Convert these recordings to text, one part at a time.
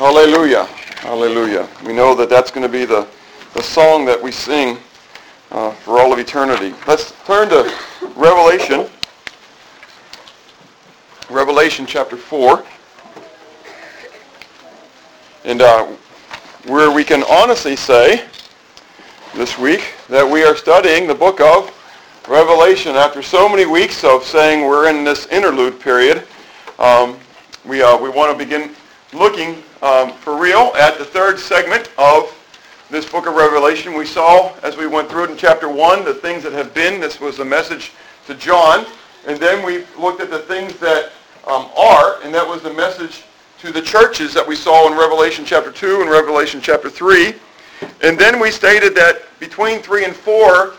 Hallelujah. Hallelujah. We know that that's going to be the, the song that we sing uh, for all of eternity. Let's turn to Revelation. Revelation chapter 4. And uh, where we can honestly say this week that we are studying the book of Revelation. After so many weeks of saying we're in this interlude period, um, we, uh, we want to begin looking um, for real at the third segment of this book of Revelation. We saw as we went through it in chapter 1 the things that have been. This was a message to John. And then we looked at the things that um, are, and that was the message to the churches that we saw in Revelation chapter 2 and Revelation chapter 3. And then we stated that between 3 and 4,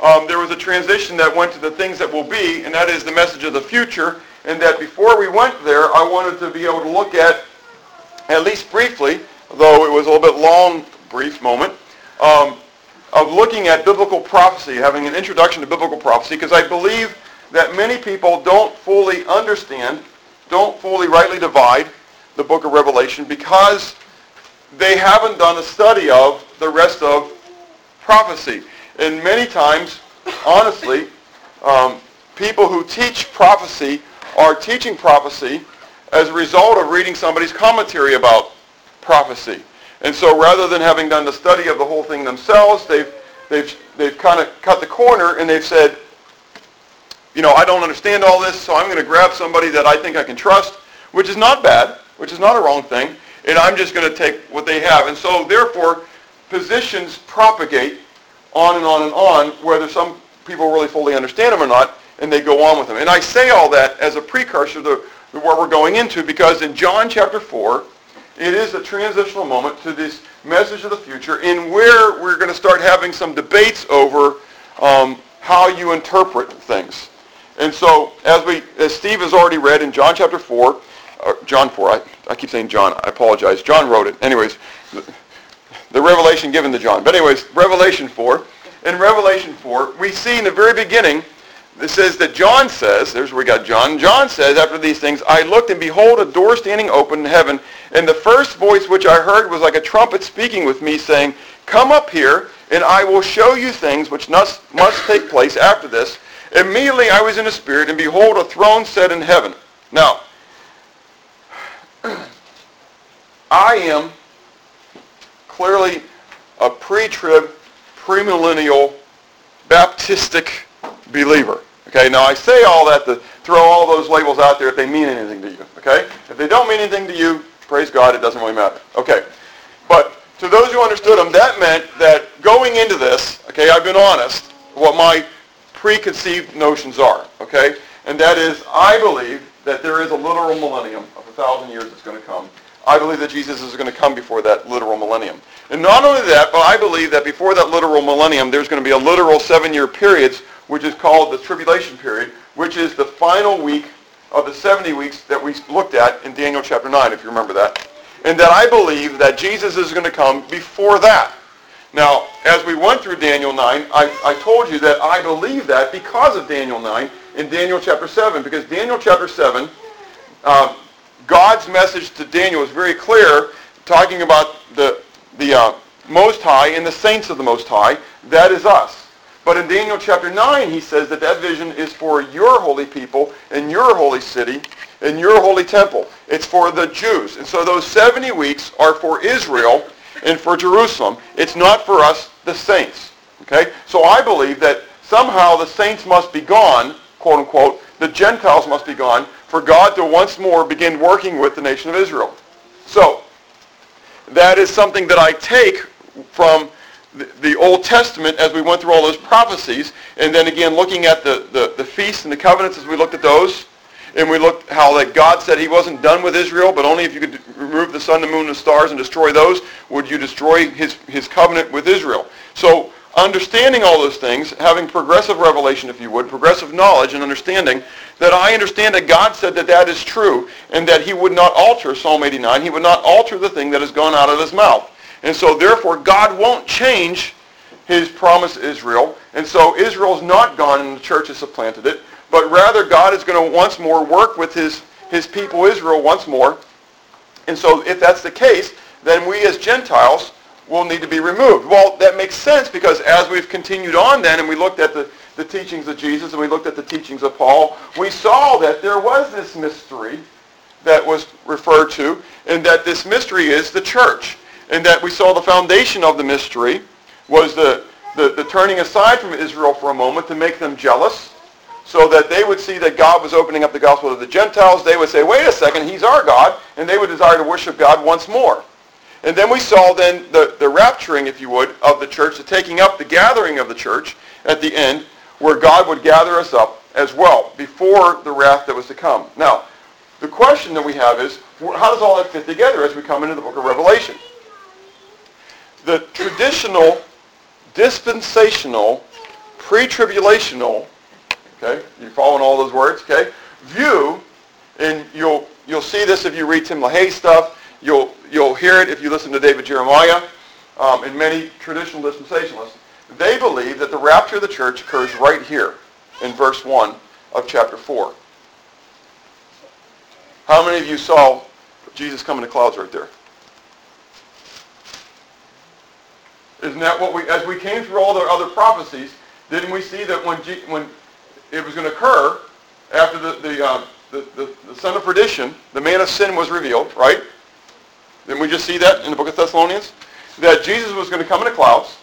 um, there was a transition that went to the things that will be, and that is the message of the future. And that before we went there, I wanted to be able to look at, at least briefly, though it was a little bit long, brief moment, um, of looking at biblical prophecy, having an introduction to biblical prophecy, because I believe that many people don't fully understand, don't fully rightly divide the book of Revelation because they haven't done a study of the rest of prophecy. And many times, honestly, um, people who teach prophecy are teaching prophecy as a result of reading somebody's commentary about prophecy. And so rather than having done the study of the whole thing themselves, they've, they've, they've kind of cut the corner and they've said, you know, I don't understand all this, so I'm going to grab somebody that I think I can trust, which is not bad, which is not a wrong thing, and I'm just going to take what they have. And so therefore, positions propagate on and on and on, whether some people really fully understand them or not, and they go on with them. And I say all that as a precursor to what we're going into because in John chapter 4, it is a transitional moment to this message of the future in where we're going to start having some debates over um, how you interpret things. And so, as we, as Steve has already read in John chapter 4, uh, John 4, I, I keep saying John, I apologize. John wrote it. Anyways, the revelation given to John. But anyways, Revelation 4. In Revelation 4, we see in the very beginning, it says that John says, there's where we got John. John says, after these things, I looked and behold a door standing open in heaven. And the first voice which I heard was like a trumpet speaking with me, saying, Come up here, and I will show you things which must, must take place after this. Immediately I was in the Spirit, and behold, a throne set in heaven. Now, I am clearly a pre-trib, premillennial, Baptistic believer. Okay, now I say all that to throw all those labels out there if they mean anything to you. Okay, if they don't mean anything to you, praise God, it doesn't really matter. Okay, but to those who understood them, that meant that going into this, okay, I've been honest, what my preconceived notions are. Okay, and that is, I believe that there is a literal millennium of a thousand years that's going to come. I believe that Jesus is going to come before that literal millennium. And not only that, but I believe that before that literal millennium, there's going to be a literal seven-year period, which is called the tribulation period, which is the final week of the 70 weeks that we looked at in Daniel chapter 9, if you remember that. And that I believe that Jesus is going to come before that. Now, as we went through Daniel 9, I, I told you that I believe that because of Daniel 9 in Daniel chapter 7, because Daniel chapter 7, uh, God's message to Daniel is very clear, talking about the, the uh, Most High and the saints of the Most High. That is us. But in Daniel chapter 9, he says that that vision is for your holy people and your holy city and your holy temple. It's for the Jews. And so those 70 weeks are for Israel and for Jerusalem. It's not for us, the saints. Okay? So I believe that somehow the saints must be gone, quote unquote, the Gentiles must be gone, for God to once more begin working with the nation of Israel. So, that is something that I take from the, Old Testament as we went through all those prophecies, and then again looking at the, the, the feasts and the covenants as we looked at those, and we looked how that God said he wasn't done with Israel, but only if you could remove the sun, the moon, and the stars and destroy those, would you destroy his, his covenant with Israel. So understanding all those things, having progressive revelation, if you would, progressive knowledge and understanding, that I understand that God said that that is true, and that he would not alter, Psalm 89, he would not alter the thing that has gone out of his mouth. And so therefore God won't change his promise to Israel. And so Israel's not gone and the church has supplanted it but rather God is going to once more work with his, his people Israel once more. And so if that's the case, then we as Gentiles will need to be removed. Well, that makes sense because as we've continued on then and we looked at the, the teachings of Jesus and we looked at the teachings of Paul, we saw that there was this mystery that was referred to and that this mystery is the church. And that we saw the foundation of the mystery was the, the, the turning aside from Israel for a moment to make them jealous so that they would see that God was opening up the gospel to the Gentiles. They would say, wait a second, he's our God, and they would desire to worship God once more. And then we saw then the, the rapturing, if you would, of the church, the taking up, the gathering of the church at the end, where God would gather us up as well before the wrath that was to come. Now, the question that we have is, how does all that fit together as we come into the book of Revelation? The traditional, dispensational, pre-tribulational Okay, you following all those words? Okay, view, and you'll you'll see this if you read Tim LaHaye stuff. You'll you'll hear it if you listen to David Jeremiah um, and many traditional dispensationalists. They believe that the rapture of the church occurs right here in verse one of chapter four. How many of you saw Jesus come in clouds right there? Isn't that what we, as we came through all the other prophecies, didn't we see that when, G, when it was going to occur after the, the, uh, the, the, the son of perdition, the man of sin was revealed, right? Didn't we just see that in the book of Thessalonians? That Jesus was going to come in the clouds,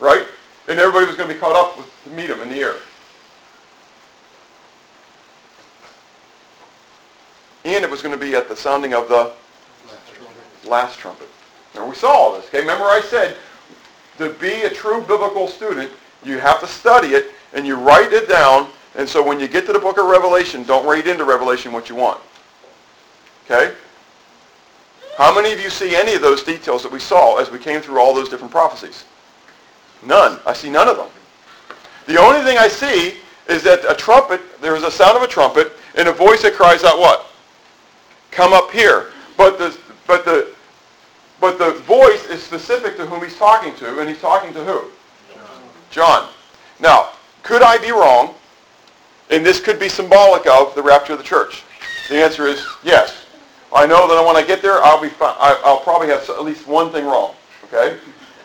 right? And everybody was going to be caught up with, to meet him in the air. And it was going to be at the sounding of the last trumpet. Last trumpet. And we saw all this. Okay, remember I said to be a true biblical student, you have to study it and you write it down. And so when you get to the book of Revelation, don't read into Revelation what you want. Okay? How many of you see any of those details that we saw as we came through all those different prophecies? None. I see none of them. The only thing I see is that a trumpet, there is a sound of a trumpet, and a voice that cries out what? Come up here. But the, but the, but the voice is specific to whom he's talking to, and he's talking to who? John. John. Now, could I be wrong? And this could be symbolic of the rapture of the church. The answer is yes. I know that when I get there, I'll be I'll probably have at least one thing wrong. Okay,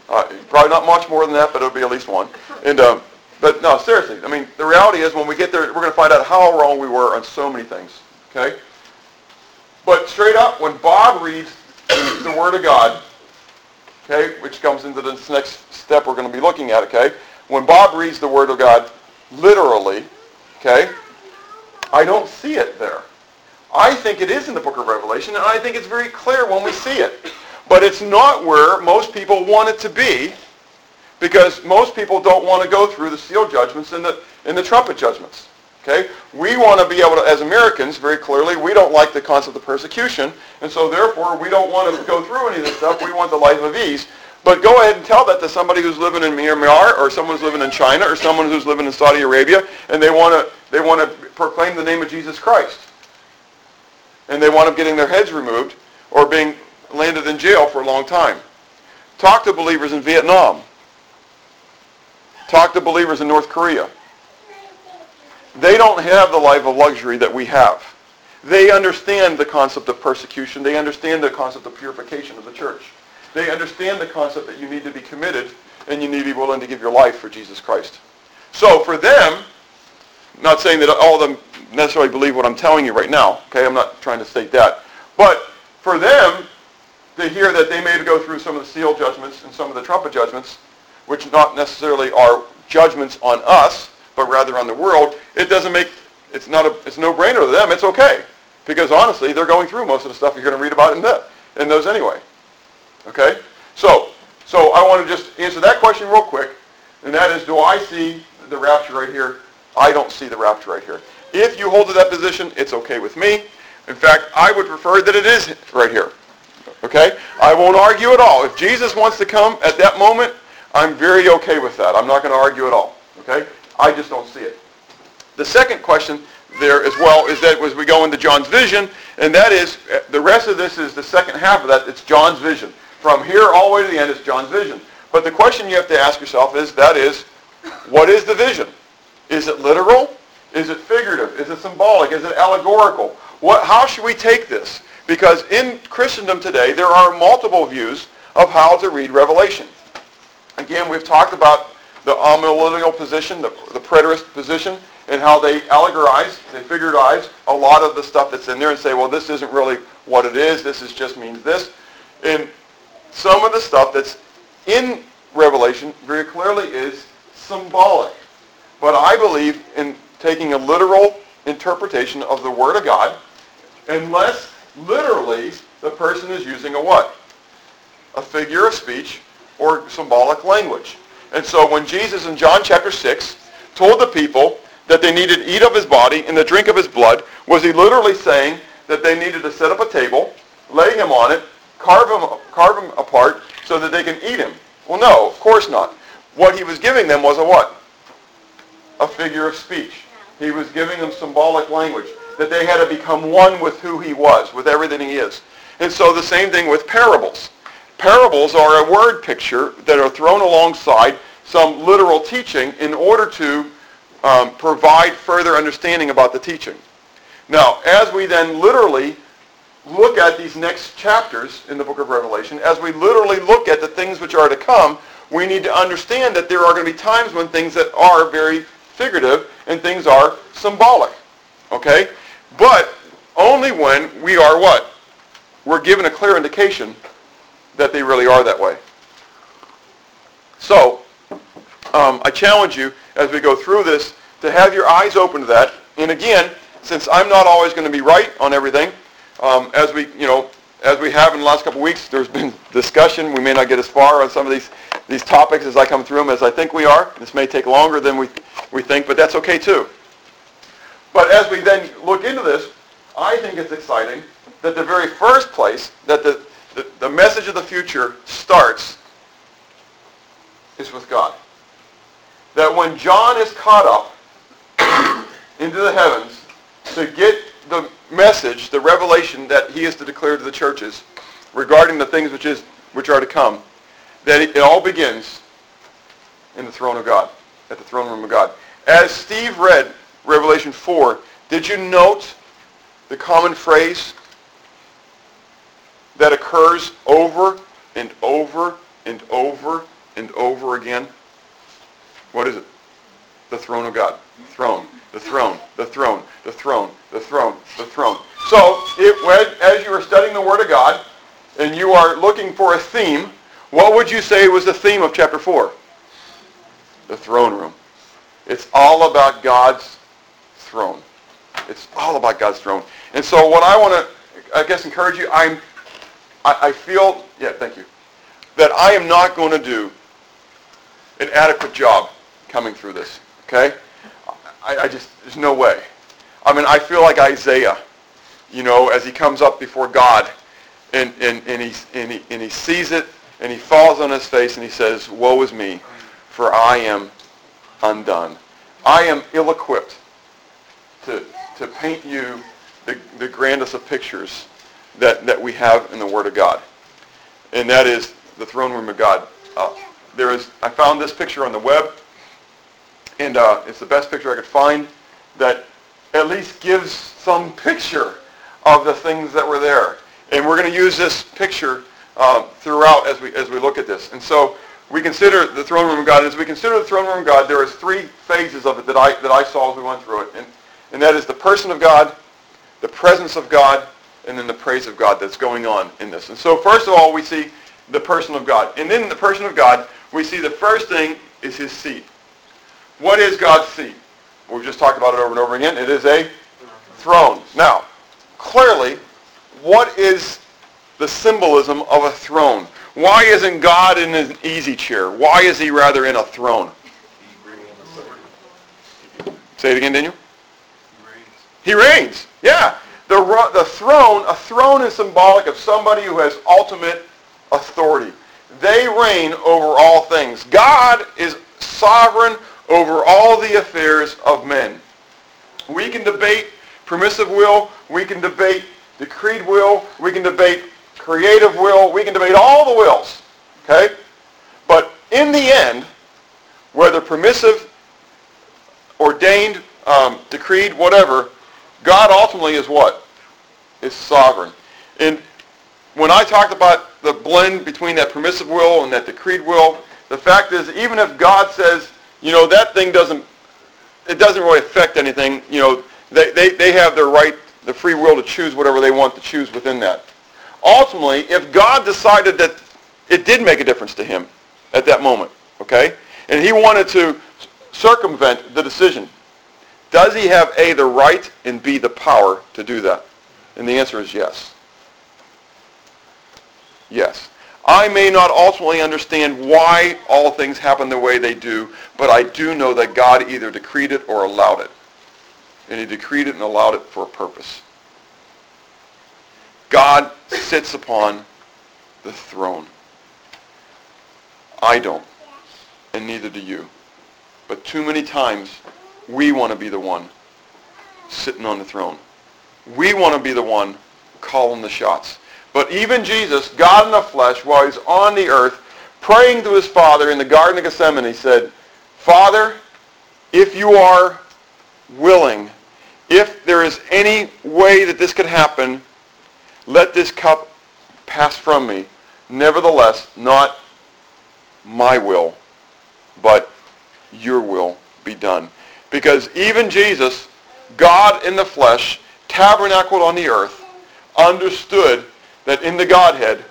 uh, probably not much more than that, but it'll be at least one. And um, but no, seriously. I mean, the reality is when we get there, we're going to find out how wrong we were on so many things. Okay. But straight up, when Bob reads the Word of God, okay, which comes into this next step we're going to be looking at, okay, when Bob reads the Word of God literally, okay, I don't see it there. I think it is in the book of Revelation, and I think it's very clear when we see it. But it's not where most people want it to be, because most people don't want to go through the seal judgments and the, and the trumpet judgments. Okay? We want to be able to, as Americans, very clearly, we don't like the concept of persecution, and so therefore we don't want to go through any of this stuff. We want the life of ease. But go ahead and tell that to somebody who's living in Myanmar or someone who's living in China or someone who's living in Saudi Arabia and they want to they want to proclaim the name of Jesus Christ. And they want them getting their heads removed or being landed in jail for a long time. Talk to believers in Vietnam. Talk to believers in North Korea. They don't have the life of luxury that we have. They understand the concept of persecution. They understand the concept of purification of the church. They understand the concept that you need to be committed and you need to be willing to give your life for Jesus Christ. So for them, not saying that all of them necessarily believe what I'm telling you right now. Okay, I'm not trying to state that. But for them to hear that they may go through some of the seal judgments and some of the trumpet judgments, which not necessarily are judgments on us, but rather on the world, it doesn't make it's not a it's no brainer to them. It's okay because honestly, they're going through most of the stuff you're going to read about in that in those anyway. Okay? So, so I want to just answer that question real quick, and that is, do I see the rapture right here? I don't see the rapture right here. If you hold to that position, it's okay with me. In fact, I would prefer that it is right here. Okay? I won't argue at all. If Jesus wants to come at that moment, I'm very okay with that. I'm not going to argue at all. Okay? I just don't see it. The second question there as well is that as we go into John's vision, and that is, eh, the rest of this is the second half of that. It's John's vision. From here all the way to the end is John's vision. But the question you have to ask yourself is, that is, what is the vision? Is it literal? Is it figurative? Is it symbolic? Is it allegorical? What, how should we take this? Because in Christendom today, there are multiple views of how to read Revelation. Again, we've talked about the amillennial position, the, the preterist position, and how they allegorize, they figurize a lot of the stuff that's in there and say, well, this isn't really what it is. This is just means this. And some of the stuff that's in Revelation very clearly is symbolic. But I believe in taking a literal interpretation of the Word of God unless literally the person is using a what? A figure of speech or symbolic language. And so when Jesus in John chapter 6 told the people that they needed to eat of his body and to drink of his blood, was he literally saying that they needed to set up a table, lay him on it, carve him, carve him apart so that they can eat him? Well, no, of course not. What he was giving them was a what? A figure of speech. He was giving them symbolic language, that they had to become one with who he was, with everything he is. And so the same thing with parables. Parables are a word picture that are thrown alongside some literal teaching in order to um, provide further understanding about the teaching. Now, as we then literally look at these next chapters in the book of Revelation, as we literally look at the things which are to come, we need to understand that there are going to be times when things that are very figurative and things are symbolic. Okay? But only when we are what? We're given a clear indication that they really are that way. So, um, I challenge you as we go through this to have your eyes open to that. And again, since I'm not always going to be right on everything, um, as we, you know, as we have in the last couple of weeks, there's been discussion. We may not get as far on some of these these topics as I come through them as I think we are. This may take longer than we we think, but that's okay too. But as we then look into this, I think it's exciting that the very first place that the, the, the message of the future starts is with God. That when John is caught up into the heavens to get the message, the revelation that he is to declare to the churches regarding the things which is which are to come, that it, it all begins in the throne of God, at the throne room of God. As Steve read Revelation 4, did you note the common phrase that occurs over and over and over and over again? What is it? The throne of God. Throne. The throne. The throne. The throne. The throne. The throne. So, it, as you are studying the Word of God and you are looking for a theme, what would you say was the theme of chapter 4? The throne room. It's all about God's throne. It's all about God's throne. And so what I want to, I guess, encourage you, I'm, I, I feel, yeah, thank you, that I am not going to do an adequate job coming through this. Okay? I, I just, there's no way. I mean, I feel like Isaiah, you know, as he comes up before God and, and, and, he, and, he, and he sees it and he falls on his face and he says, woe is me, for I am undone. I am ill-equipped to, to paint you the, the grandest of pictures that, that we have in the Word of God. And that is the throne room of God. Uh, there is, I found this picture on the web, and uh, it's the best picture I could find that at least gives some picture of the things that were there. And we're going to use this picture uh, throughout as we, as we look at this. And so we consider the throne room of God. As we consider the throne room of God, there is three phases of it that I, that I saw as we went through it. And, and that is the person of God, the presence of God, and then the praise of God that's going on in this. And so first of all, we see the person of God. And in the person of God, we see the first thing is his seat. What is God's seat? We've just talked about it over and over again. It is a throne. Now, clearly, what is the symbolism of a throne? Why isn't God in an easy chair? Why is he rather in a throne? Say it again, Daniel. He reigns. He reigns. Yeah. The, the throne, a throne is symbolic of somebody who has ultimate authority. They reign over all things. God is sovereign over all the affairs of men. We can debate permissive will. We can debate decreed will. We can debate creative will. We can debate all the wills. Okay? But in the end, whether permissive, ordained, um, decreed, whatever, God ultimately is what? Is sovereign. And when I talked about the blend between that permissive will and that decreed will, the fact is, even if God says, you know, that thing doesn't, it doesn't really affect anything, you know, they, they, they have their right, the free will to choose whatever they want to choose within that. Ultimately, if God decided that it did make a difference to him at that moment, okay, and he wanted to circumvent the decision, does he have A, the right, and B, the power to do that? And the answer is yes. Yes. I may not ultimately understand why all things happen the way they do, but I do know that God either decreed it or allowed it. And he decreed it and allowed it for a purpose. God sits upon the throne. I don't, and neither do you. But too many times, we want to be the one sitting on the throne. We want to be the one calling the shots. But even Jesus, God in the flesh, while he's on the earth, praying to his Father in the Garden of Gethsemane, he said, Father, if you are willing, if there is any way that this could happen, let this cup pass from me. Nevertheless, not my will, but your will be done. Because even Jesus, God in the flesh, tabernacled on the earth, understood that in the Godhead,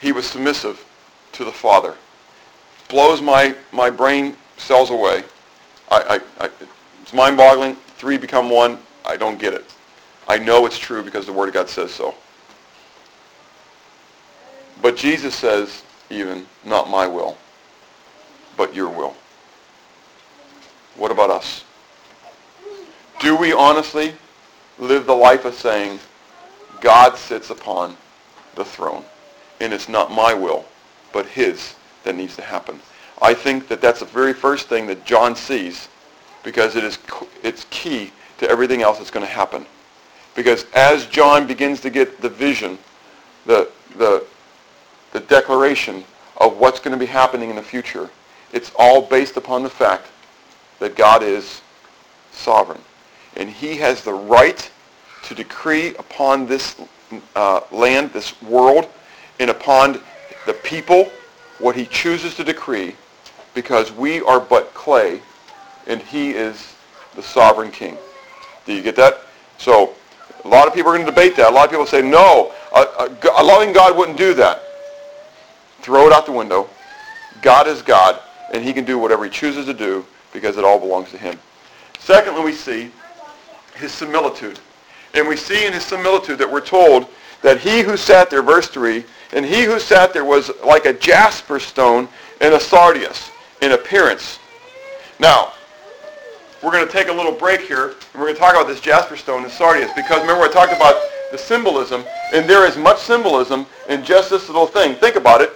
he was submissive to the Father. Blows my, my brain cells away. I, I, I, it's mind-boggling. Three become one. I don't get it. I know it's true because the Word of God says so. But Jesus says even, not my will, but your will. What about us? Do we honestly live the life of saying, God sits upon the throne, and it's not my will, but his that needs to happen. I think that that's the very first thing that John sees because it is it's key to everything else that's going to happen. Because as John begins to get the vision, the, the, the declaration of what's going to be happening in the future, it's all based upon the fact that God is sovereign. And he has the right to decree upon this uh, land, this world, and upon the people what he chooses to decree because we are but clay and he is the sovereign king. Do you get that? So a lot of people are going to debate that. A lot of people say, no, a, a, a loving God wouldn't do that. Throw it out the window. God is God, and he can do whatever he chooses to do because it all belongs to him. Secondly, we see his similitude. And we see in his similitude that we're told that he who sat there, verse 3, and he who sat there was like a jasper stone and a sardius in appearance. Now, we're going to take a little break here, and we're going to talk about this jasper stone and sardius, because remember I talked about the symbolism, and there is much symbolism in just this little thing. Think about it.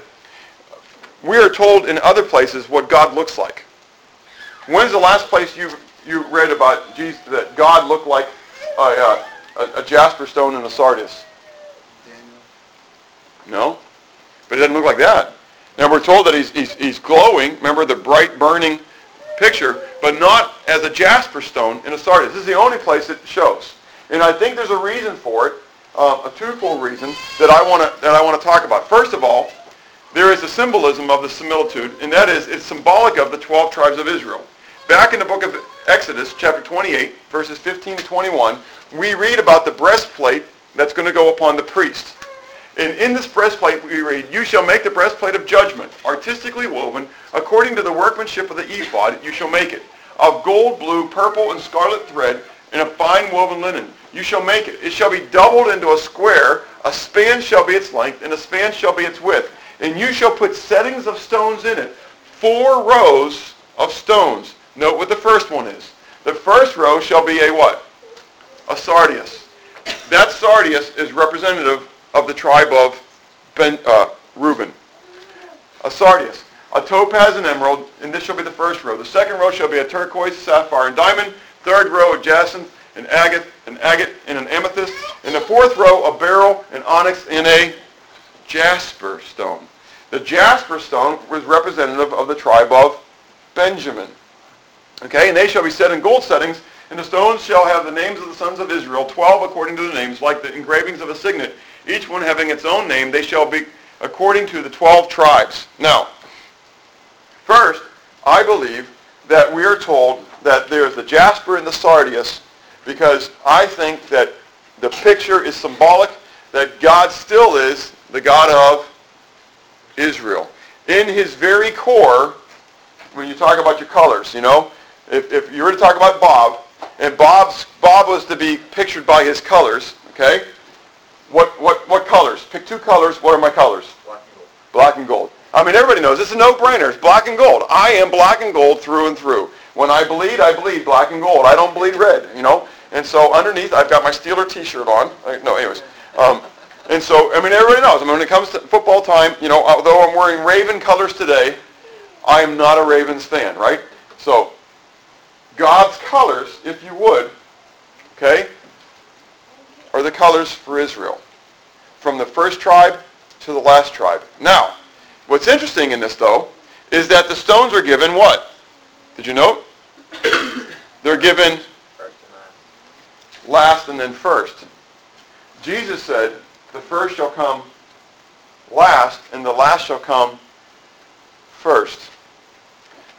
We are told in other places what God looks like. When's the last place you you read about Jesus that God looked like a, a, a jasper stone and a sardius? No, but it doesn't look like that. Now we're told that he's, he's, he's glowing. Remember the bright burning picture, but not as a jasper stone in a sardius. This is the only place it shows. And I think there's a reason for it, uh, a twofold reason that I want to that I want to talk about. First of all, there is a symbolism of the similitude, and that is it's symbolic of the 12 tribes of Israel. Back in the book of Exodus, chapter 28, verses 15 to 21, we read about the breastplate that's going to go upon the priest. And in this breastplate we read, You shall make the breastplate of judgment, artistically woven, according to the workmanship of the ephod, you shall make it, of gold, blue, purple, and scarlet thread, and of fine woven linen. You shall make it. It shall be doubled into a square, a span shall be its length, and a span shall be its width. And you shall put settings of stones in it, four rows of stones Note what the first one is. The first row shall be a what? A sardius. That sardius is representative of the tribe of ben, uh, Reuben. A sardius. A topaz and emerald, and this shall be the first row. The second row shall be a turquoise, sapphire, and diamond. Third row a jacinth, an agate, an agate, and an amethyst. In the fourth row a beryl, an onyx, and a jasper stone. The jasper stone was representative of the tribe of Benjamin. Okay, and they shall be set in gold settings, And the stones shall have the names of the sons of Israel, twelve according to the names, like the engravings of a signet, each one having its own name. They shall be according to the twelve tribes. Now, first, I believe that we are told that there's the jasper and the sardius because I think that the picture is symbolic that God still is the God of Israel. In his very core, when you talk about your colors, you know, if, if you were to talk about Bob, and Bob's, Bob was to be pictured by his colors, okay? What, what, what colors? Pick two colors. What are my colors? Black and gold. Black and gold. I mean, everybody knows. It's a no-brainer. It's black and gold. I am black and gold through and through. When I bleed, I bleed black and gold. I don't bleed red, you know? And so underneath, I've got my Steeler T-shirt on. No, anyways. Um, and so, I mean, everybody knows. I mean, when it comes to football time, you know, although I'm wearing Raven colors today, I am not a Ravens fan, right? So, God's colors, if you would, okay, are the colors for Israel. From the first tribe to the last tribe. Now, what's interesting in this, though, is that the stones are given what? Did you note? They're given last and then first. Jesus said, the first shall come last, and the last shall come first.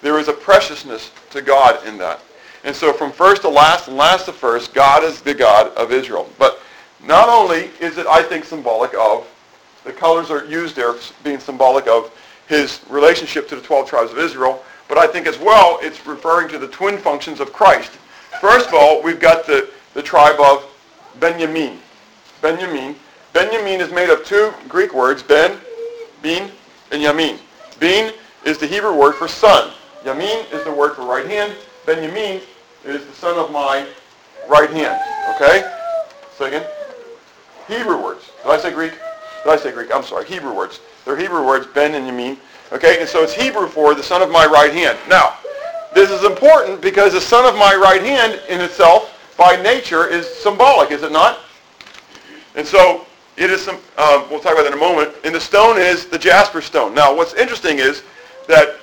There is a preciousness to God in that. And so from first to last and last to first, God is the God of Israel. But not only is it, I think, symbolic of, the colors are used there being symbolic of his relationship to the 12 tribes of Israel, but I think as well it's referring to the twin functions of Christ. First of all, we've got the, the tribe of Benjamin. Benjamin. Benjamin is made of two Greek words, Ben, Bin, and Yamin. Bin is the Hebrew word for son. Yamin is the word for right hand. Benjamin is the son of my right hand. Okay? Second. Hebrew words. Did I say Greek? Did I say Greek? I'm sorry. Hebrew words. They're Hebrew words, Ben and Yamin. Okay? And so it's Hebrew for the son of my right hand. Now, this is important because the son of my right hand in itself, by nature, is symbolic, is it not? And so it is some, um, we'll talk about that in a moment. And the stone is the jasper stone. Now, what's interesting is that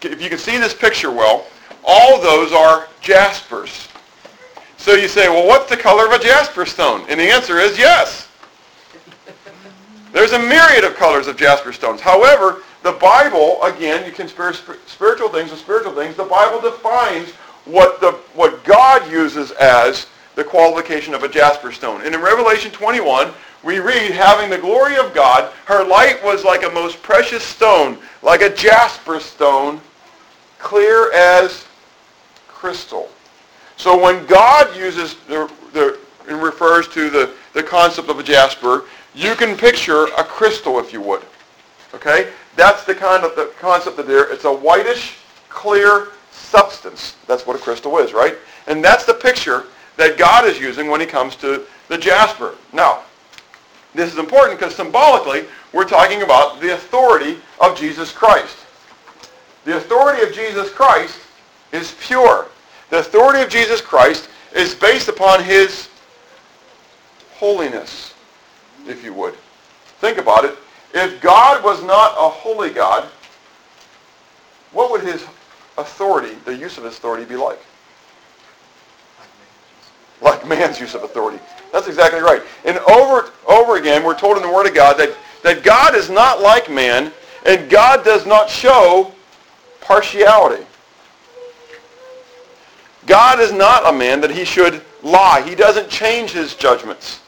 if you can see this picture well, all those are jaspers. So you say, well, what's the color of a jasper stone? And the answer is yes. There's a myriad of colors of jasper stones. However, the Bible, again, you can compare spiritual things with spiritual things. The Bible defines what, the, what God uses as the qualification of a jasper stone. And in Revelation 21, we read, having the glory of God, her light was like a most precious stone, like a jasper stone, clear as crystal. So when God uses the, the and refers to the, the concept of a jasper, you can picture a crystal if you would. Okay? That's the kind of the concept of there. It's a whitish, clear substance. That's what a crystal is, right? And that's the picture that God is using when he comes to the jasper. Now, this is important because symbolically, we're talking about the authority of Jesus Christ. The authority of Jesus Christ is pure. The authority of Jesus Christ is based upon his holiness, if you would. Think about it. If God was not a holy God, what would his authority, the use of his authority, be like? Like man's use of authority. That's exactly right. And over over again, we're told in the Word of God that, that God is not like man, and God does not show partiality. God is not a man that he should lie. He doesn't change his judgments.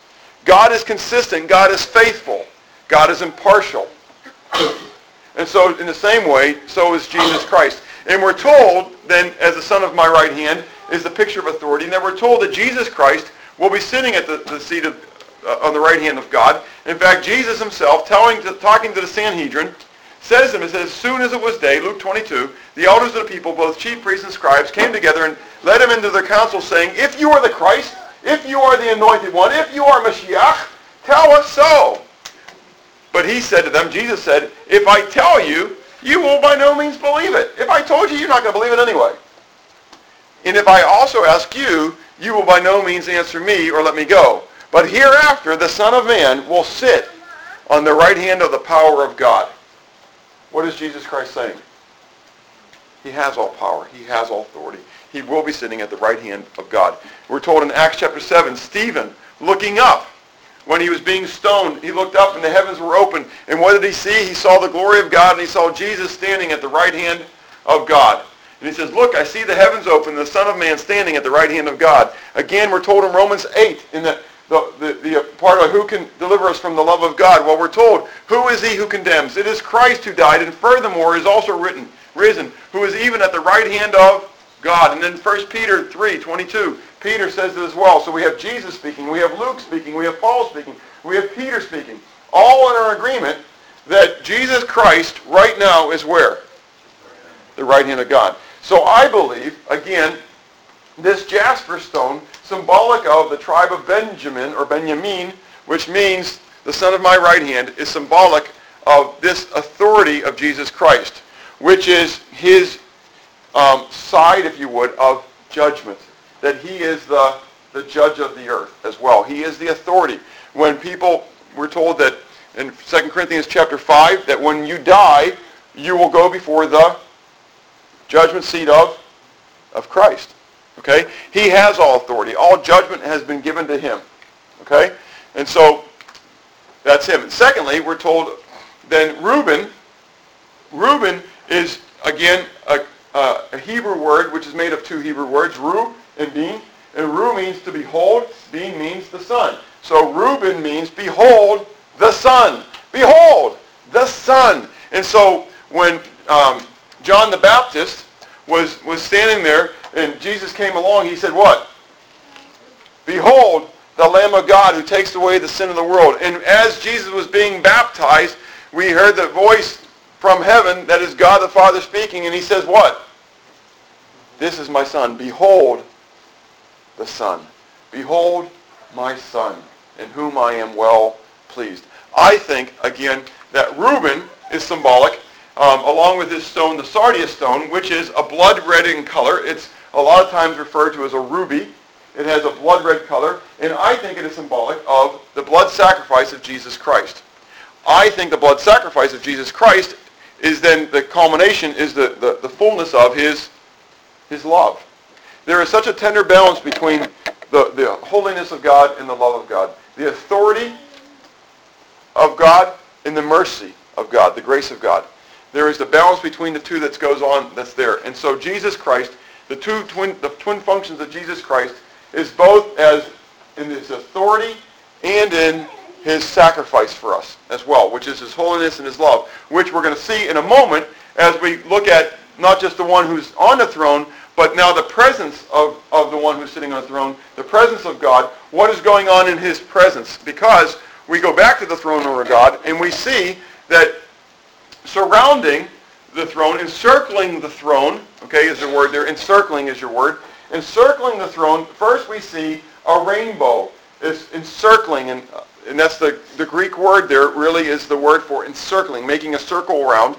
God is consistent. God is faithful. God is impartial. And so in the same way, so is Jesus Christ. And we're told then, as the son of my right hand, is the picture of authority. And then we're told that Jesus Christ will be sitting at the, the seat of, uh, on the right hand of God. In fact, Jesus himself, telling to, talking to the Sanhedrin, says to them, says, as soon as it was day, Luke 22, the elders of the people, both chief priests and scribes, came together and led him into their council, saying, if you are the Christ, if you are the anointed one, if you are Mashiach, tell us so. But he said to them, Jesus said, if I tell you, you will by no means believe it. If I told you, you're not going to believe it anyway. And if I also ask you, you will by no means answer me or let me go. But hereafter the Son of Man will sit on the right hand of the power of God. What is Jesus Christ saying? He has all power. He has all authority. He will be sitting at the right hand of God. We're told in Acts chapter 7, Stephen, looking up, when he was being stoned, he looked up and the heavens were open. And what did he see? He saw the glory of God and he saw Jesus standing at the right hand of God. And he says, look, I see the heavens open, the Son of Man standing at the right hand of God. Again, we're told in Romans 8, in the, the, the, the part of who can deliver us from the love of God. Well, we're told, who is he who condemns? It is Christ who died, and furthermore is also written, risen, who is even at the right hand of God. And then 1 Peter 3, 22, Peter says it as well. So we have Jesus speaking, we have Luke speaking, we have Paul speaking, we have Peter speaking. All in our agreement that Jesus Christ right now is where? The right hand of God. So I believe, again, this jasper stone, symbolic of the tribe of Benjamin or Benjamin, which means the son of my right hand, is symbolic of this authority of Jesus Christ, which is his um, side, if you would, of judgment. That he is the, the judge of the earth as well. He is the authority. When people, we're told that in 2 Corinthians chapter 5, that when you die, you will go before the judgment seat of, of Christ. Okay? He has all authority. All judgment has been given to him. Okay? And so that's him. And secondly, we're told then Reuben, Reuben is again a, uh, a Hebrew word which is made of two Hebrew words, Ru and Bean. And Ru means to behold, Bean means the son. So Reuben means behold the son. Behold the son. And so when um, John the Baptist was, was standing there and Jesus came along, he said what? Behold the Lamb of God who takes away the sin of the world. And as Jesus was being baptized, we heard the voice from heaven that is God the Father speaking, and he says what? This is my son. Behold the Son. Behold my son, in whom I am well pleased. I think, again, that Reuben is symbolic, um, along with this stone, the sardius stone, which is a blood red in color. It's a lot of times referred to as a ruby. It has a blood red color, and I think it is symbolic of the blood sacrifice of Jesus Christ. I think the blood sacrifice of Jesus Christ is then the culmination, is the, the, the fullness of his, his love. There is such a tender balance between the, the holiness of God and the love of God. The authority of God and the mercy of God, the grace of God. There is the balance between the two that goes on that's there. And so Jesus Christ, the two twin, the twin functions of Jesus Christ is both as in his authority and in his sacrifice for us as well, which is his holiness and his love, which we're going to see in a moment as we look at not just the one who's on the throne, but now the presence of, of the one who's sitting on the throne, the presence of God, what is going on in his presence? Because we go back to the throne room of God and we see that surrounding the throne, encircling the throne, okay, is the word there, encircling is your word, encircling the throne, first we see a rainbow. It's encircling, and, and that's the, the Greek word there really is the word for encircling, making a circle around.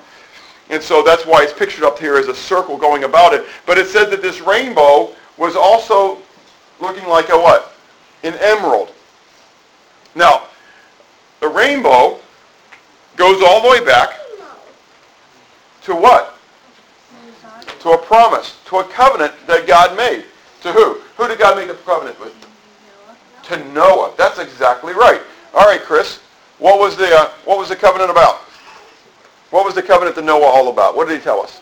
And so that's why it's pictured up here as a circle going about it. But it said that this rainbow was also looking like a what? An emerald. Now, the rainbow goes all the way back to what? To a promise, to a covenant that God made. To who? Who did God make the covenant with? To Noah. That's exactly right. All right, Chris. What was the uh, what was the covenant about? What was the covenant to Noah all about? What did he tell us?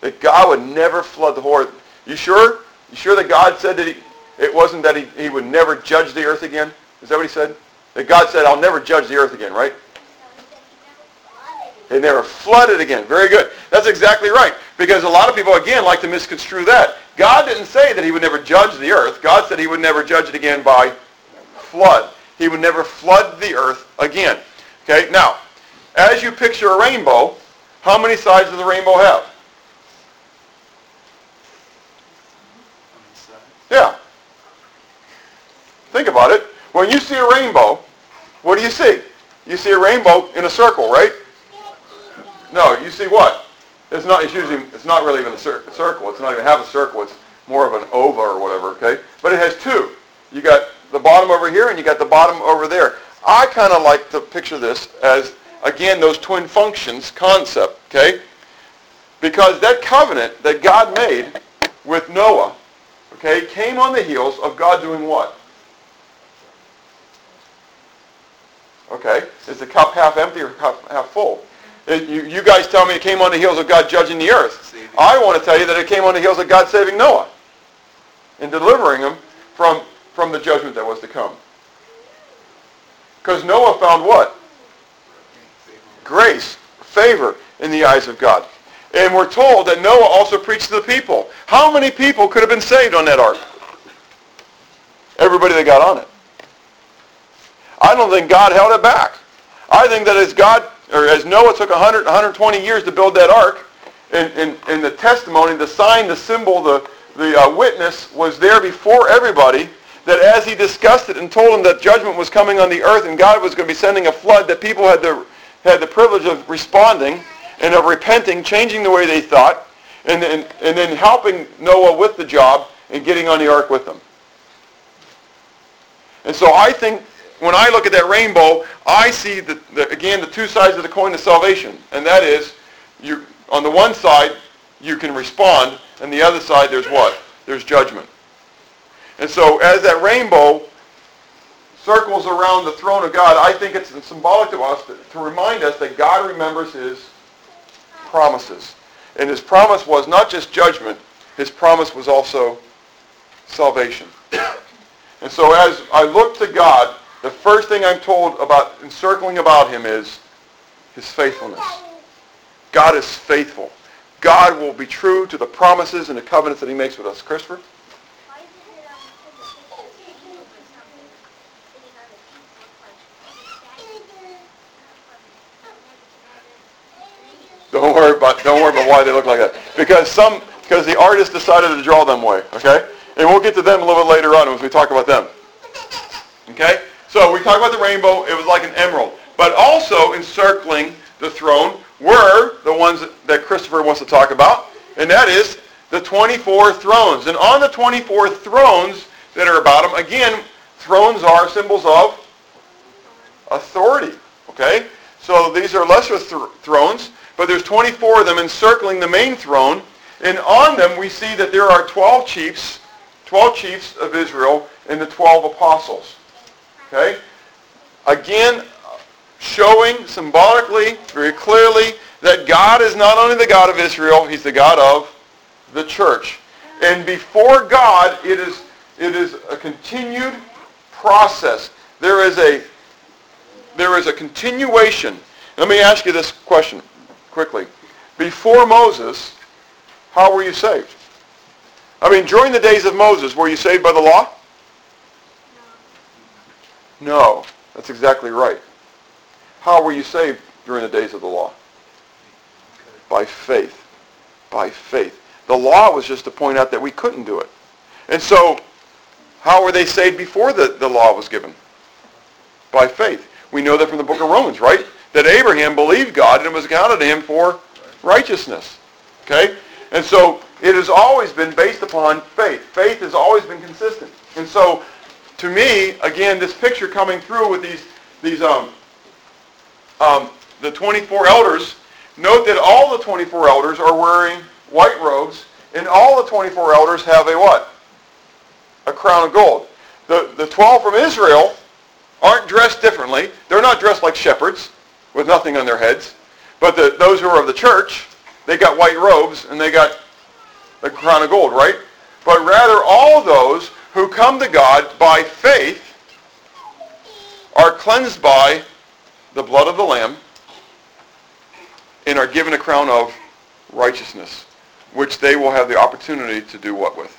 That God would never flood the whore. You sure? You sure that God said that he, it wasn't that he, he would never judge the earth again? Is that what he said? That God said, I'll never judge the earth again, right? They never flooded again. Very good. That's exactly right. Because a lot of people, again, like to misconstrue that. God didn't say that he would never judge the earth. God said he would never judge it again by flood. He would never flood the earth again. Okay, now, as you picture a rainbow, how many sides does the rainbow have? Yeah. Think about it. When you see a rainbow, what do you see? You see a rainbow in a circle, right? No, you see what? It's not. It's usually. It's not really even a cir- circle. It's not even half a circle. It's more of an ova or whatever. Okay, but it has two. You got the bottom over here and you got the bottom over there. I kind of like to picture this as, again, those twin functions concept, okay? Because that covenant that God made with Noah, okay, came on the heels of God doing what? Okay, is the cup half empty or cup half full? It, you, you guys tell me it came on the heels of God judging the earth. I want to tell you that it came on the heels of God saving Noah and delivering him from, from the judgment that was to come. Because Noah found what? Grace, favor in the eyes of God. And we're told that Noah also preached to the people. How many people could have been saved on that ark? Everybody that got on it. I don't think God held it back. I think that as God, or as Noah took 100, 120 years to build that ark, and, and, and the testimony, the sign, the symbol, the, the uh, witness was there before everybody, that as he discussed it and told them that judgment was coming on the earth and God was going to be sending a flood, that people had the, had the privilege of responding and of repenting, changing the way they thought, and, and, and then helping Noah with the job and getting on the ark with them. And so I think when I look at that rainbow, I see, the, the, again, the two sides of the coin of salvation. And that is, you, on the one side, you can respond, and the other side, there's what? There's judgment. And so as that rainbow circles around the throne of God, I think it's symbolic to us to, to remind us that God remembers his promises. And his promise was not just judgment, his promise was also salvation. And so as I look to God, the first thing I'm told about encircling about him is his faithfulness. God is faithful. God will be true to the promises and the covenants that he makes with us. Christopher? Don't worry about don't worry about why they look like that. Because some because the artist decided to draw them way. Okay, and we'll get to them a little bit later on as we talk about them. Okay, so we talk about the rainbow. It was like an emerald, but also encircling the throne were the ones that Christopher wants to talk about, and that is the 24 thrones. And on the 24 thrones that are about them, again, thrones are symbols of authority. Okay, so these are lesser th- thrones. But there's 24 of them encircling the main throne. And on them we see that there are 12 chiefs, 12 chiefs of Israel and the 12 apostles. Okay? Again, showing symbolically, very clearly, that God is not only the God of Israel, he's the God of the church. And before God, it is, it is a continued process. There is a, there is a continuation. Let me ask you this question quickly. Before Moses, how were you saved? I mean, during the days of Moses, were you saved by the law? No. That's exactly right. How were you saved during the days of the law? By faith. By faith. The law was just to point out that we couldn't do it. And so, how were they saved before the, the law was given? By faith. We know that from the book of Romans, right? that Abraham believed God and it was accounted to him for righteousness. Okay? And so it has always been based upon faith. Faith has always been consistent. And so to me, again, this picture coming through with these, these um, um, the 24 elders, note that all the 24 elders are wearing white robes, and all the 24 elders have a what? A crown of gold. The, the 12 from Israel aren't dressed differently. They're not dressed like shepherds with nothing on their heads. But the, those who are of the church, they got white robes and they got the crown of gold, right? But rather all those who come to God by faith are cleansed by the blood of the Lamb and are given a crown of righteousness, which they will have the opportunity to do what with?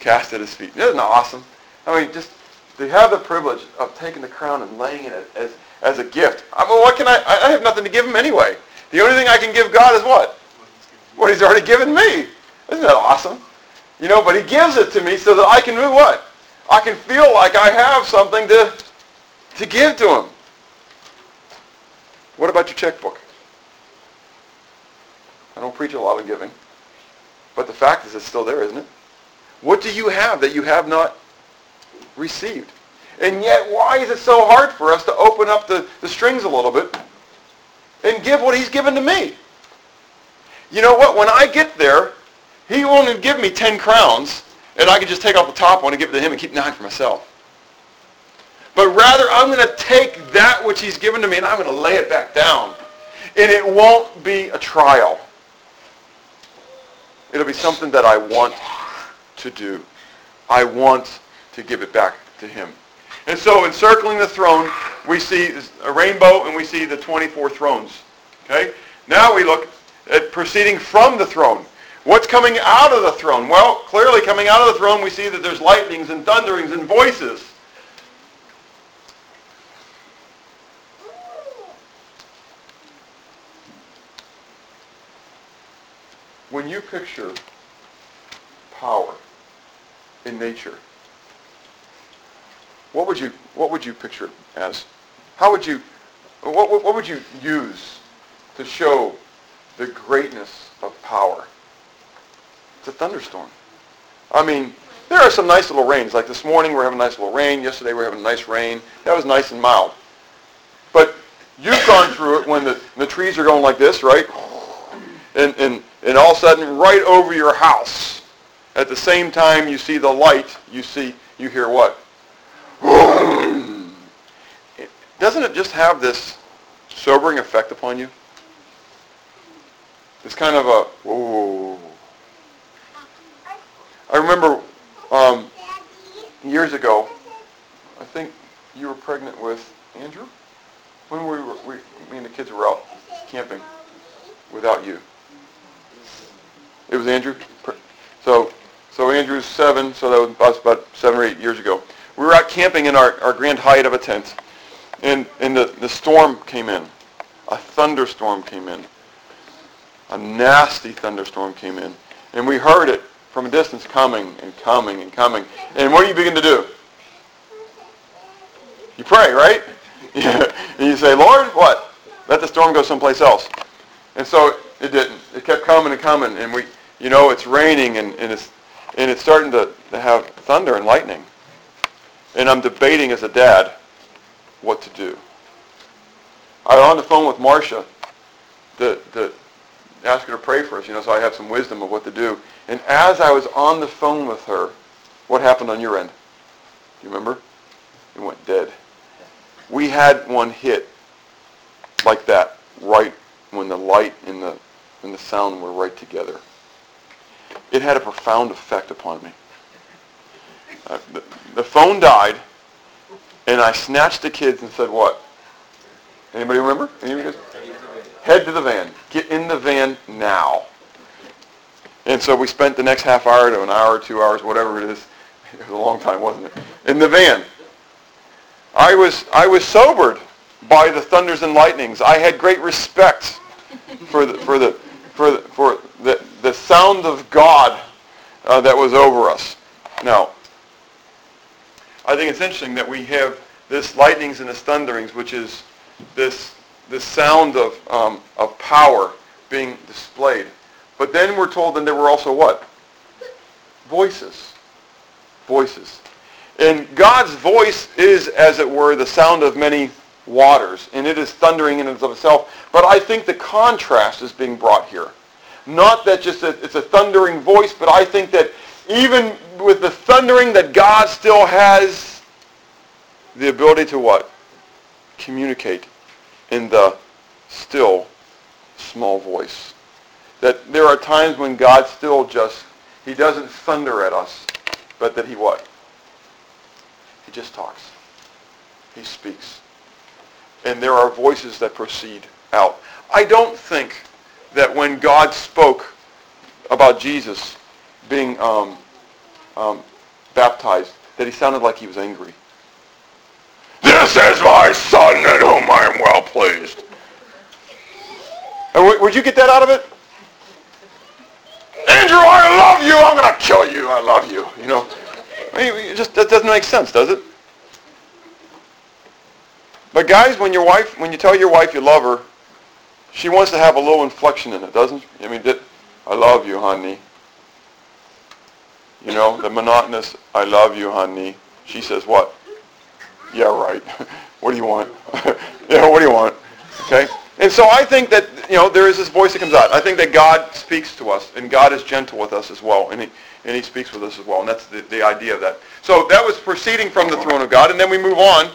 Cast at his feet. Isn't that awesome? I mean, just they have the privilege of taking the crown and laying it as as a gift. I mean, what can I? I have nothing to give him anyway. The only thing I can give God is what? What he's already given me. Isn't that awesome? You know, but he gives it to me so that I can do what? I can feel like I have something to, to give to him. What about your checkbook? I don't preach a lot of giving. But the fact is it's still there, isn't it? What do you have that you have not received? And yet, why is it so hard for us to open up the, the strings a little bit and give what he's given to me? you know what? When I get there, he won't even give me 10 crowns, and I can just take off the top one and give it to him and keep nine for myself. But rather, I'm going to take that which he's given to me and I'm going to lay it back down. And it won't be a trial. It'll be something that I want to do. I want to give it back to him. And so encircling the throne, we see a rainbow and we see the 24 thrones. Okay? Now we look at proceeding from the throne. What's coming out of the throne? Well, clearly coming out of the throne, we see that there's lightnings and thunderings and voices. When you picture power in nature, what would you what would you picture as? How would you what, what would you use to show the greatness of power? It's a thunderstorm. I mean, there are some nice little rains. Like this morning, we're having a nice little rain. Yesterday, we were having a nice rain. That was nice and mild. But you've gone through it when the, the trees are going like this, right? And, and, and all of a sudden, right over your house, at the same time you see the light, you see, you hear what? Doesn't it just have this sobering effect upon you? It's kind of a, whoa. I remember um, years ago, I think you were pregnant with Andrew? When we were, we, me and the kids were out camping without you. It was Andrew. So, so Andrew's seven, so that was about seven or eight years ago. We were out camping in our, our Grand height of a tent, and, and the, the storm came in. A thunderstorm came in. A nasty thunderstorm came in. And we heard it from a distance coming and coming and coming. And what do you begin to do? You pray, right? and you say, Lord, what? Let the storm go someplace else. And so it didn't. It kept coming and coming. And we, you know, it's raining and, and it's and it's starting to, to have thunder and lightning. And I'm debating as a dad what to do. I was on the phone with Marcia to, ask her to pray for us, you know, so I have some wisdom of what to do. And as I was on the phone with her, what happened on your end? Do you remember? It went dead. We had one hit like that right when the light and the, and the sound were right together. It had a profound effect upon me. Uh, the, the phone died, and I snatched the kids and said, what? Anybody remember? Anybody? Head to the van. Get in the van now. And so we spent the next half hour to an hour, two hours, whatever it is. It was a long time, wasn't it? In the van. I was, I was sobered by the thunders and lightnings. I had great respect for the, for the, for the, for the, the sound of God uh, that was over us. Now, I think it's interesting that we have this lightnings and this thunderings, which is this, this sound of, um, of power being displayed. But then we're told that there were also what? Voices. Voices. And God's voice is, as it were, the sound of many waters, and it is thundering in and of itself. But I think the contrast is being brought here. Not that just a, it's a thundering voice, but I think that even with the thundering that God still has the ability to what? Communicate in the still small voice. That there are times when God still just, he doesn't thunder at us, but that he what? He just talks. He speaks. And there are voices that proceed out. I don't think that when God spoke about Jesus being um, um, baptized, that he sounded like he was angry. This is my son in whom I am well pleased. Would you get that out of it? Andrew, I love you. I'm going to kill you. I love you. You know, I mean, it just that doesn't make sense, does it? But guys, when your wife, when you tell your wife you love her, she wants to have a little inflection in it, doesn't she? I mean, I love you, honey. You know, the monotonous, I love you, honey. She says what? Yeah, right. what do you want? yeah, what do you want? Okay? And so I think that, you know, there is this voice that comes out. I think that God speaks to us, and God is gentle with us as well, and he, and he speaks with us as well, and that's the, the idea of that. So that was proceeding from the throne of God, and then we move on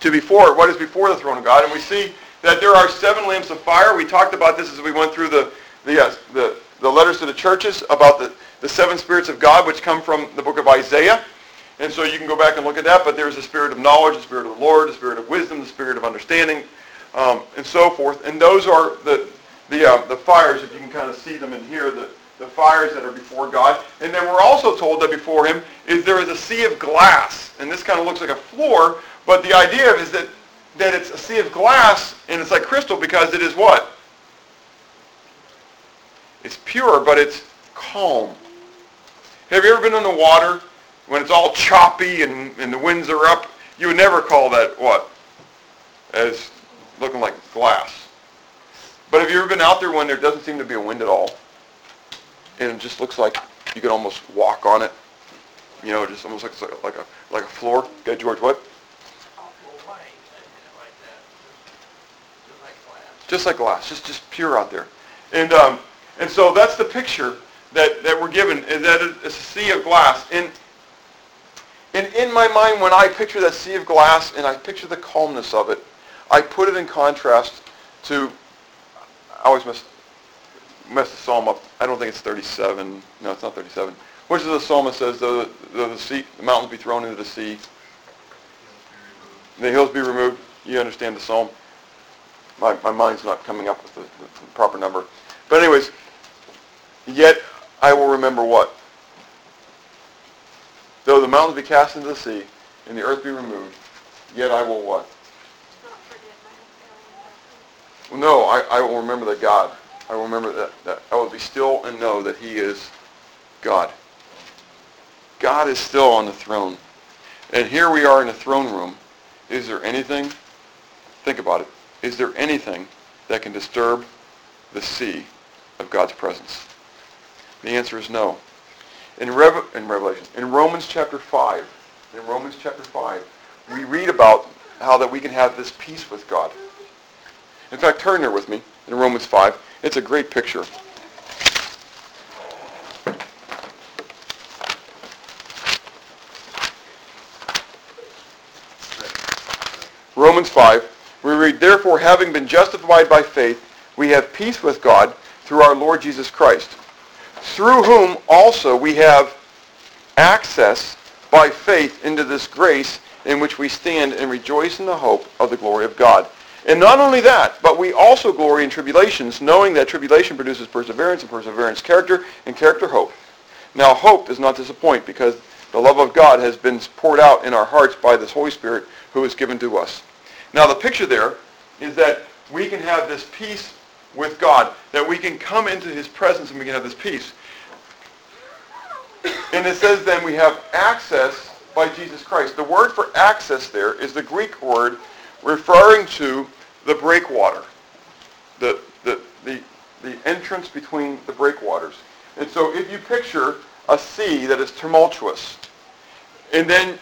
to before, what is before the throne of God, and we see that there are seven lamps of fire. We talked about this as we went through the, the, uh, the, the letters to the churches about the, the seven spirits of God, which come from the book of Isaiah. And so you can go back and look at that, but there's the spirit of knowledge, the spirit of the Lord, the spirit of wisdom, the spirit of understanding, um, and so forth. And those are the the uh, the fires, if you can kind of see them in here, the, the fires that are before God. And then we're also told that before him is there is a sea of glass. And this kind of looks like a floor, but the idea is that, that it's a sea of glass and it's like crystal because it is what? It's pure, but it's calm. Have you ever been in the water when it's all choppy and, and the winds are up? You would never call that what? As looking like glass. But have you ever been out there when there doesn't seem to be a wind at all? And it just looks like you could almost walk on it. You know, just almost like like a like a floor. Okay, George, what? Just like glass, just just pure out there. And um, and so that's the picture that, that we're given, is that it's a sea of glass. And, and in my mind, when I picture that sea of glass and I picture the calmness of it, I put it in contrast to, I always mess, mess the psalm up. I don't think it's 37. No, it's not 37. Which is the psalm that says, though the, the, sea, the mountains be thrown into the sea, the hills be removed. You understand the psalm. My, my mind's not coming up with the, the proper number. But anyways, yet I will remember what? Though the mountains be cast into the sea, and the earth be removed, yet I will what? No, I, I will remember that God. I will remember that, that I will be still and know that he is God. God is still on the throne. And here we are in the throne room. Is there anything, think about it, is there anything that can disturb the sea of God's presence? The answer is no. In, Rev- in Revelation, in Romans chapter 5, in Romans chapter 5, we read about how that we can have this peace with God. In fact, turn there with me in Romans 5. It's a great picture. Romans 5, we read, Therefore, having been justified by faith, we have peace with God through our Lord Jesus Christ, through whom also we have access by faith into this grace in which we stand and rejoice in the hope of the glory of God. And not only that, but we also glory in tribulations, knowing that tribulation produces perseverance, and perseverance character, and character hope. Now hope does not disappoint, because the love of God has been poured out in our hearts by this Holy Spirit who is given to us. Now the picture there is that we can have this peace with God, that we can come into his presence and we can have this peace. And it says then we have access by Jesus Christ. The word for access there is the Greek word referring to the breakwater, the, the, the, the entrance between the breakwaters. And so if you picture a sea that is tumultuous, and then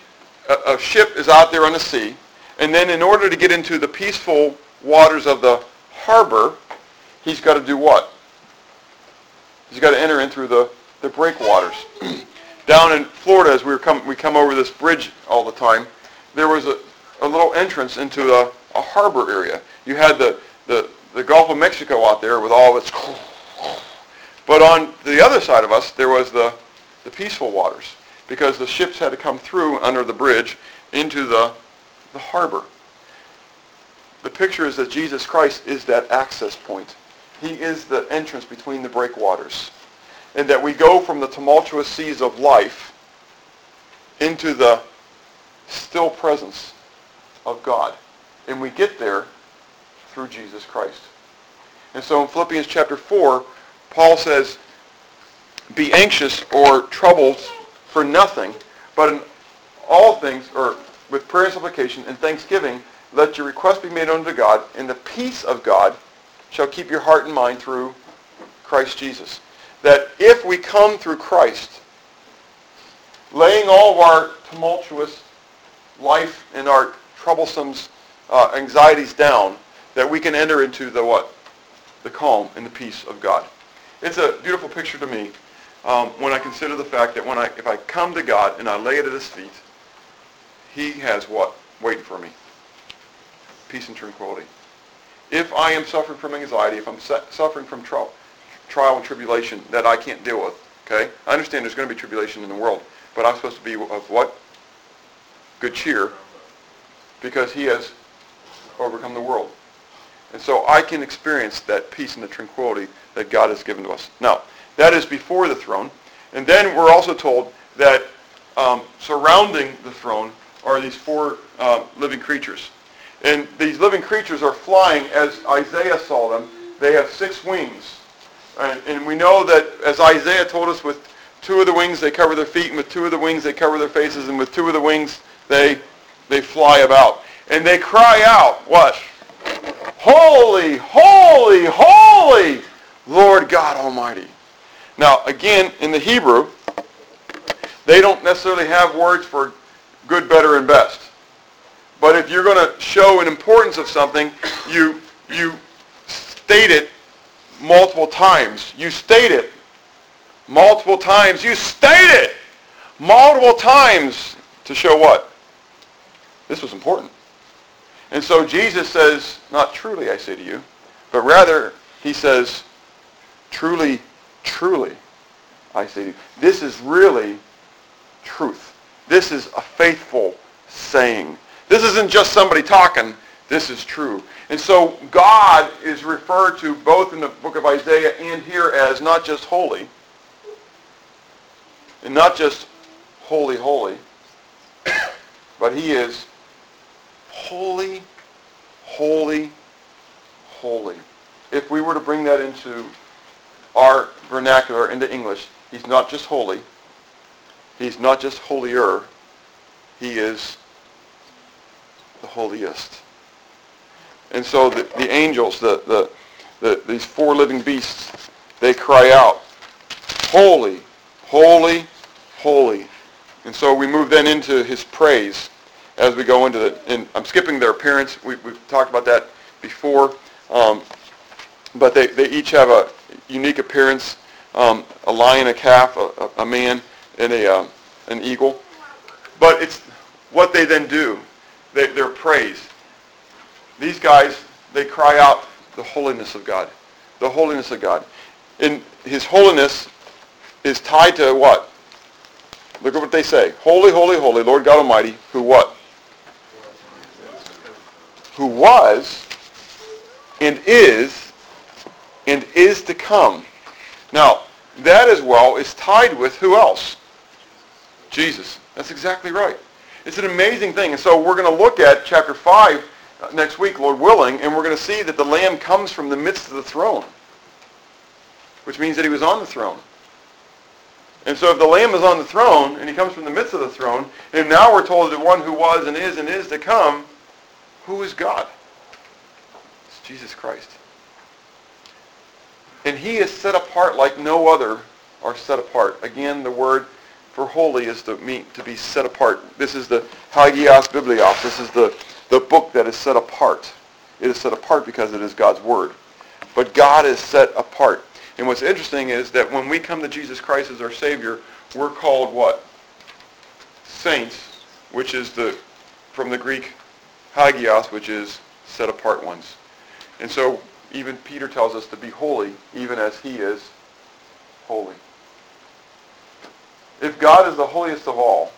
a, a ship is out there on the sea, and then in order to get into the peaceful waters of the harbor, he's got to do what? He's got to enter in through the, the breakwaters. Down in Florida, as we, were come, we come over this bridge all the time, there was a, a little entrance into a, a harbor area. You had the, the, the Gulf of Mexico out there with all its... But on the other side of us, there was the, the peaceful waters because the ships had to come through under the bridge into the, the harbor. The picture is that Jesus Christ is that access point. He is the entrance between the breakwaters. And that we go from the tumultuous seas of life into the still presence of God. And we get there through Jesus Christ. And so in Philippians chapter 4, Paul says, be anxious or troubled for nothing, but in all things, or with prayer and supplication and thanksgiving, let your request be made unto God, and the peace of God shall keep your heart and mind through Christ Jesus. That if we come through Christ, laying all of our tumultuous life and our troublesome uh, anxieties down, that we can enter into the what? The calm and the peace of God. It's a beautiful picture to me um, when I consider the fact that when I, if I come to God and I lay it at his feet, he has what? Waiting for me. Peace and tranquility. If I am suffering from anxiety, if I'm suffering from trial, trial and tribulation that I can't deal with, okay? I understand there's going to be tribulation in the world, but I'm supposed to be of what? Good cheer, because he has overcome the world. And so I can experience that peace and the tranquility that God has given to us. Now, that is before the throne. And then we're also told that um, surrounding the throne are these four uh, living creatures. And these living creatures are flying as Isaiah saw them. They have six wings. And, and we know that as Isaiah told us, with two of the wings they cover their feet, and with two of the wings they cover their faces, and with two of the wings they, they fly about. And they cry out, what? Holy, holy, holy, Lord God Almighty. Now, again, in the Hebrew, they don't necessarily have words for good, better, and best. But if you're going to show an importance of something, you, you state it multiple times. You state it multiple times. You state it multiple times to show what? This was important. And so Jesus says, not truly I say to you, but rather he says, truly Truly, I say to you, this is really truth. This is a faithful saying. This isn't just somebody talking. This is true. And so God is referred to both in the book of Isaiah and here as not just holy, and not just holy, holy, but he is holy, holy, holy. If we were to bring that into our vernacular into English, he's not just holy. He's not just holier. He is holiest. And so the, the angels, the, the, the, these four living beasts, they cry out, holy, holy, holy. And so we move then into his praise as we go into the, And I'm skipping their appearance. We, have talked about that before. Um, but they, they each have a unique appearance, um, a lion, a calf, a, a man, and a, uh, an eagle. But it's what they then do. They, praised. These guys, they cry out the holiness of God. The holiness of God. And his holiness is tied to what? Look at what they say. Holy, holy, holy, Lord God Almighty, who what? Who was and is and is to come. Now, that as well is tied with who else? Jesus. That's exactly right. It's an amazing thing. And so we're going to look at chapter 5 uh, next week, Lord willing, and we're going to see that the Lamb comes from the midst of the throne, which means that he was on the throne. And so if the Lamb is on the throne, and he comes from the midst of the throne, and now we're told that one who was and is and is to come, who is God? It's Jesus Christ. And he is set apart like no other are set apart. Again, the word for holy is to mean to be set apart. This is the Hagios Biblios. This is the, the book that is set apart. It is set apart because it is God's word. But God is set apart. And what's interesting is that when we come to Jesus Christ as our Savior, we're called what? Saints, which is the from the Greek hagios, which is set apart ones. And so even Peter tells us to be holy, even as he is holy. If God is the holiest of all,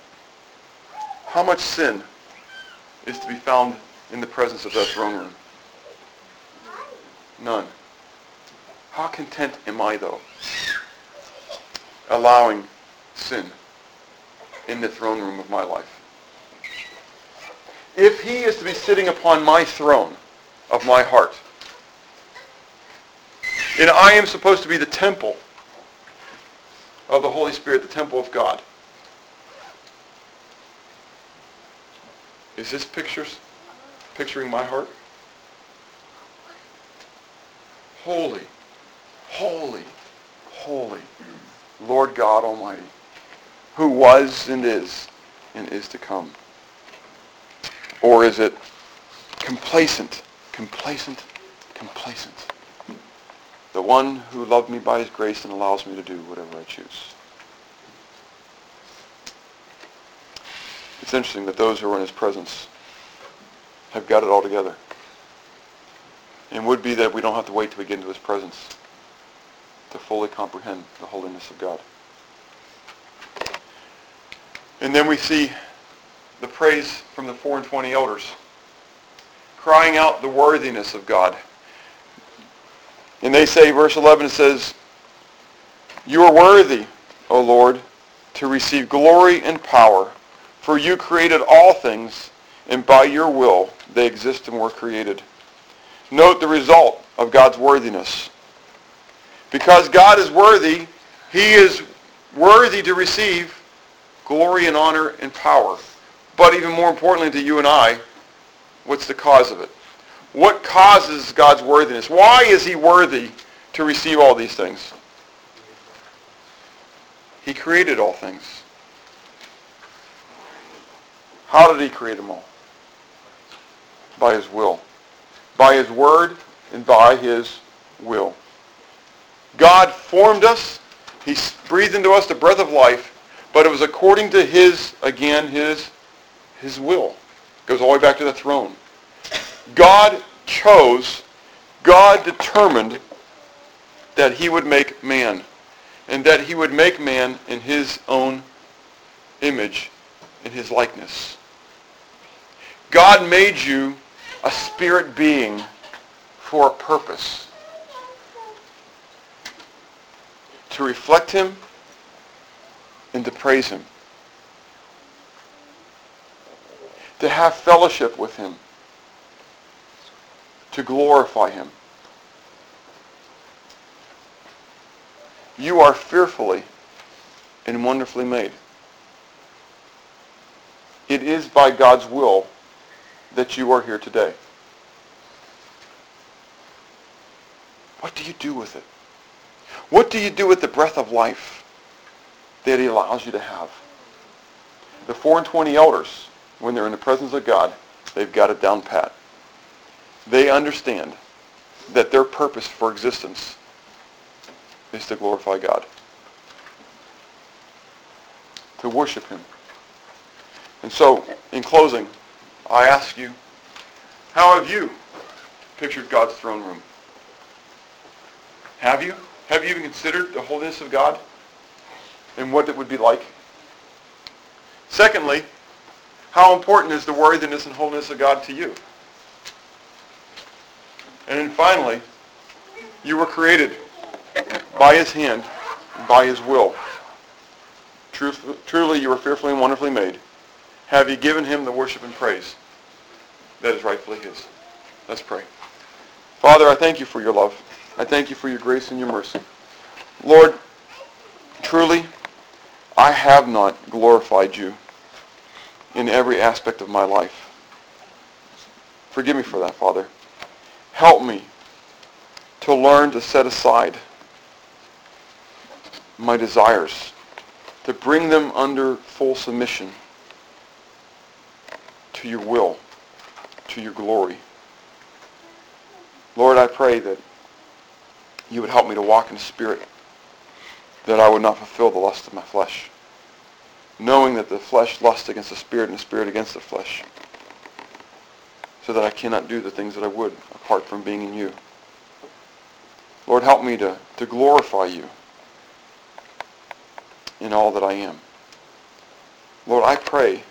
how much sin is to be found in the presence of that throne room? None. How content am I, though, allowing sin in the throne room of my life? If he is to be sitting upon my throne of my heart, and I am supposed to be the temple of the Holy Spirit, the temple of God. Is this pictures picturing my heart? Holy, holy, holy, Lord God Almighty, who was and is and is to come. Or is it complacent complacent, complacent. The one who loved me by his grace and allows me to do whatever I choose. It's interesting that those who are in his presence have got it all together. And would be that we don't have to wait till we get into his presence to fully comprehend the holiness of God. And then we see the praise from the four and twenty elders, crying out the worthiness of God. And they say, verse 11, it says, You are worthy, O Lord, to receive glory and power, for you created all things, and by your will they exist and were created. Note the result of God's worthiness. Because God is worthy, he is worthy to receive glory and honor and power. But even more importantly to you and I, what's the cause of it? What causes God's worthiness? Why is he worthy to receive all these things? He created all things. How did he create them all? By his will. By his word and by his will. God formed us. He breathed into us the breath of life, but it was according to his, again, his, his will. It goes all the way back to the throne. God chose, God determined that he would make man, and that he would make man in his own image, in his likeness. God made you a spirit being for a purpose. To reflect him and to praise him. To have fellowship with him. To glorify him. You are fearfully and wonderfully made. It is by God's will that you are here today. What do you do with it? What do you do with the breath of life that he allows you to have? The four and twenty elders, when they're in the presence of God, they've got it down pat. They understand that their purpose for existence is to glorify God, to worship him. And so, in closing, I ask you, how have you pictured God's throne room? Have you? Have you even considered the holiness of God and what it would be like? Secondly, how important is the worthiness and holiness of God to you? And then finally, you were created by his hand, by his will. Truth, truly, you were fearfully and wonderfully made. Have you given him the worship and praise that is rightfully his? Let's pray. Father, I thank you for your love. I thank you for your grace and your mercy. Lord, truly, I have not glorified you in every aspect of my life. Forgive me for that, Father. Help me to learn to set aside my desires, to bring them under full submission to your will, to your glory. Lord, I pray that you would help me to walk in the Spirit, that I would not fulfill the lust of my flesh, knowing that the flesh lusts against the Spirit and the Spirit against the flesh, so that I cannot do the things that I would apart from being in you. Lord, help me to, to glorify you in all that I am. Lord, I pray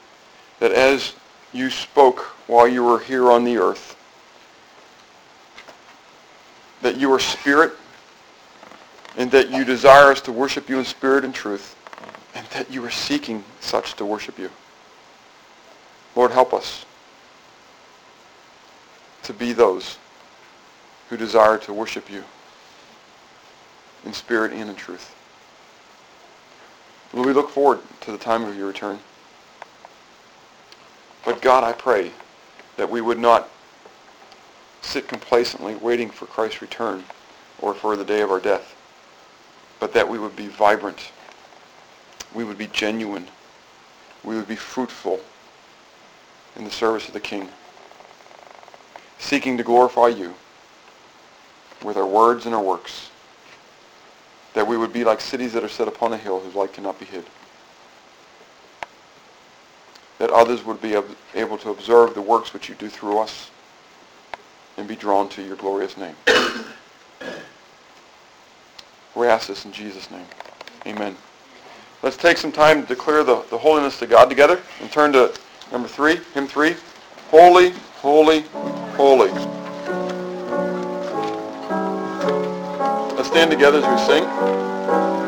that as you spoke while you were here on the earth, that you are spirit and that you desire us to worship you in spirit and truth and that you are seeking such to worship you. Lord, help us to be those who desire to worship you in spirit and in truth. Will we look forward to the time of your return? But God, I pray that we would not sit complacently waiting for Christ's return or for the day of our death, but that we would be vibrant, we would be genuine, we would be fruitful in the service of the King, seeking to glorify you with our words and our works. That we would be like cities that are set upon a hill whose light cannot be hid. That others would be able to observe the works which you do through us and be drawn to your glorious name. We ask this in Jesus' name. Amen. Let's take some time to declare the, the holiness to God together and turn to number three, hymn three. Holy, holy, holy. Let's stand together as we sing.